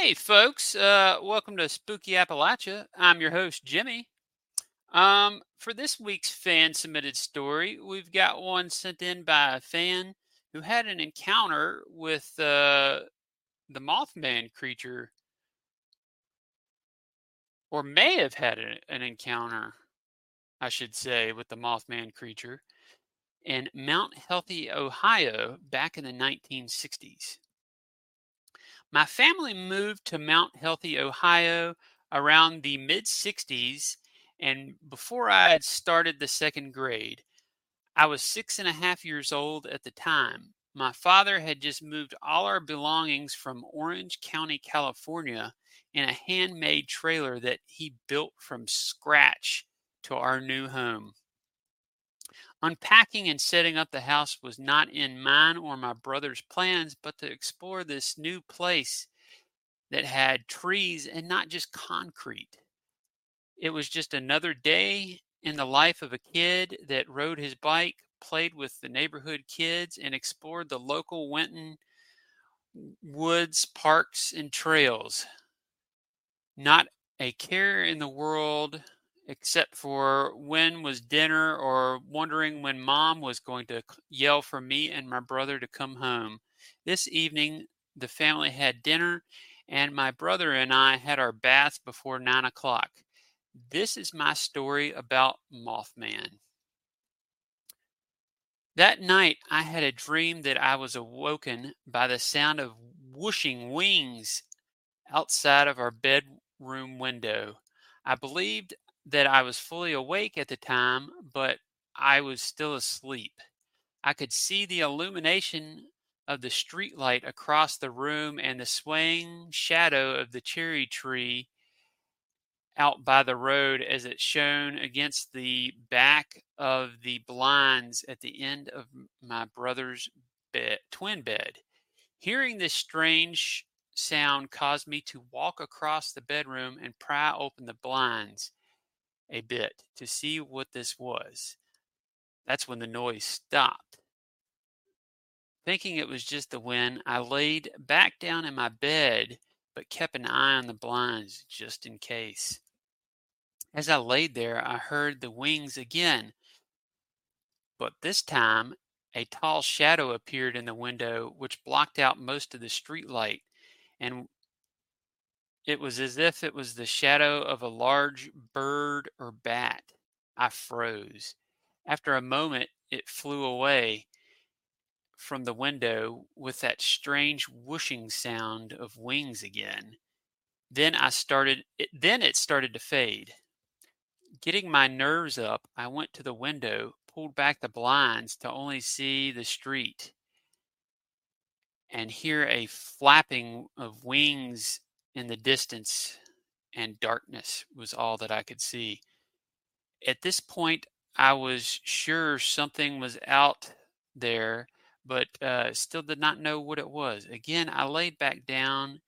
Hey, folks. Uh, welcome to Spooky Appalachia. I'm your host, Jimmy. Um, for this week's fan submitted story, we've got one sent in by a fan who had an encounter with uh, the Mothman creature, or may have had an encounter, I should say, with the Mothman creature in Mount Healthy, Ohio, back in the 1960s. My family moved to Mount Healthy, Ohio around the mid 60s, and before I had started the second grade, I was six and a half years old at the time. My father had just moved all our belongings from Orange County, California, in a handmade trailer that he built from scratch to our new home. Unpacking and setting up the house was not in mine or my brother's plans, but to explore this new place that had trees and not just concrete. It was just another day in the life of a kid that rode his bike, played with the neighborhood kids, and explored the local Winton woods, parks, and trails. Not a care in the world except for when was dinner or wondering when mom was going to yell for me and my brother to come home. This evening, the family had dinner, and my brother and I had our bath before nine o'clock. This is my story about Mothman. That night, I had a dream that I was awoken by the sound of whooshing wings outside of our bedroom window. I believed that I was fully awake at the time, but I was still asleep. I could see the illumination of the streetlight across the room and the swaying shadow of the cherry tree out by the road as it shone against the back of the blinds at the end of my brother's bed, twin bed. Hearing this strange sound caused me to walk across the bedroom and pry open the blinds a bit to see what this was. That's when the noise stopped. Thinking it was just the wind, I laid back down in my bed but kept an eye on the blinds just in case. As I laid there, I heard the wings again, but this time a tall shadow appeared in the window which blocked out most of the street light and it was as if it was the shadow of a large bird or bat. I froze. After a moment, it flew away from the window with that strange whooshing sound of wings again. Then I started it, then it started to fade. Getting my nerves up, I went to the window, pulled back the blinds to only see the street and hear a flapping of wings in the distance, and darkness was all that I could see. At this point, I was sure something was out there, but uh, still did not know what it was. Again, I laid back down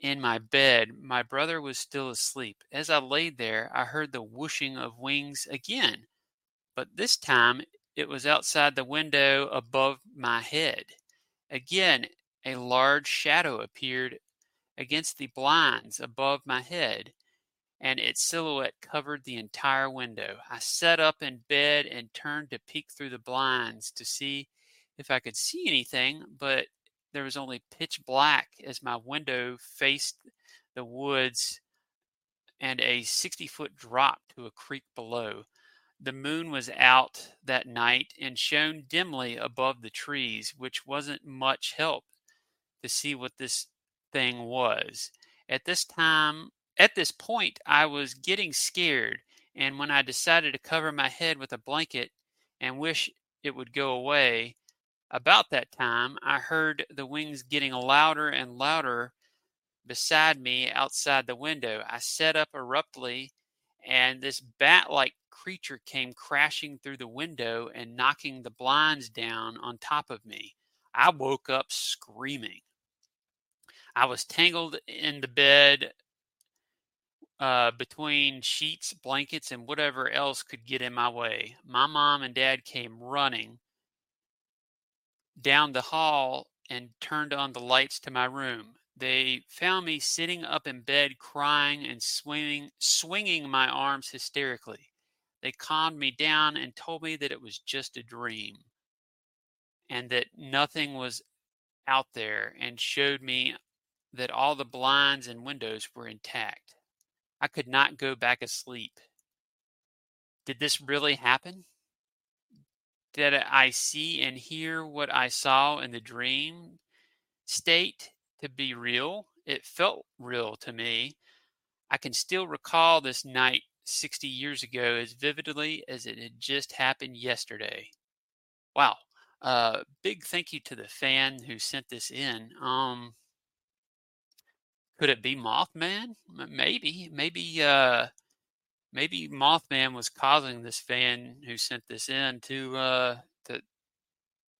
in my bed. My brother was still asleep. As I laid there, I heard the whooshing of wings again, but this time it was outside the window above my head. Again, a large shadow appeared against the blinds above my head, and its silhouette covered the entire window. I sat up in bed and turned to peek through the blinds to see if I could see anything, but there was only pitch black as my window faced the woods and a 60 foot drop to a creek below. The moon was out that night and shone dimly above the trees, which wasn't much help to see what this thing was. At this time, at this point, I was getting scared, and when I decided to cover my head with a blanket and wish it would go away, about that time, I heard the wings getting louder and louder beside me outside the window. I sat up abruptly, and this bat like creature came crashing through the window and knocking the blinds down on top of me. I woke up screaming. I was tangled in the bed uh, between sheets, blankets, and whatever else could get in my way. My mom and dad came running down the hall and turned on the lights to my room. They found me sitting up in bed crying and swinging, swinging my arms hysterically. They calmed me down and told me that it was just a dream and that nothing was out there and showed me that all the blinds and windows were intact. I could not go back asleep. Did this really happen? Did I see and hear what I saw in the dream state to be real? It felt real to me. I can still recall this night 60 years ago as vividly as it had just happened yesterday. Wow. Uh, big thank you to the fan who sent this in. Um, could it be Mothman? Maybe, maybe, uh, maybe Mothman was causing this fan who sent this in to, uh, to,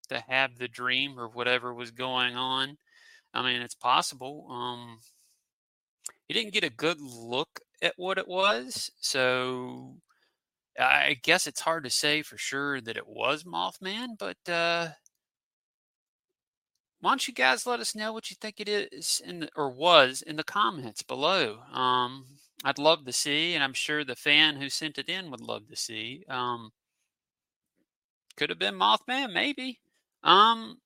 to have the dream or whatever was going on. I mean, it's possible. Um, he didn't get a good look at what it was, so I guess it's hard to say for sure that it was Mothman, but uh, why don't you guys let us know what you think it is in or was in the comments below? Um, I'd love to see, and I'm sure the fan who sent it in would love to see. Um, could have been Mothman, maybe. Um,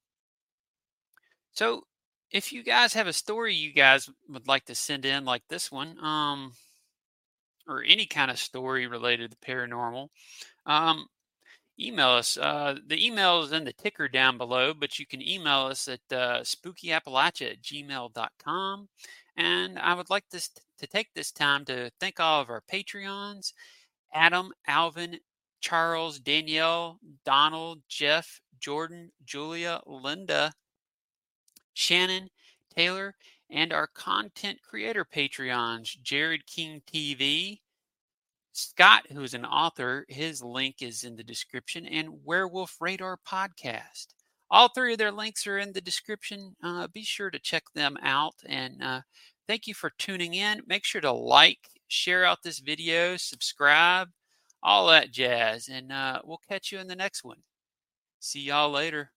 so if you guys have a story you guys would like to send in, like this one, um, or any kind of story related to paranormal, um, email us. Uh, the email is in the ticker down below, but you can email us at uh, spookyappalachia at gmail.com. And I would like this to take this time to thank all of our Patreons Adam, Alvin, Charles, Danielle, Donald, Jeff, Jordan, Julia, Linda, Shannon, Taylor, and our content creator Patreons, Jared King TV, Scott, who's an author, his link is in the description, and Werewolf Radar Podcast. All three of their links are in the description. Uh, be sure to check them out. And uh, thank you for tuning in. Make sure to like, share out this video, subscribe, all that jazz. And uh, we'll catch you in the next one. See y'all later.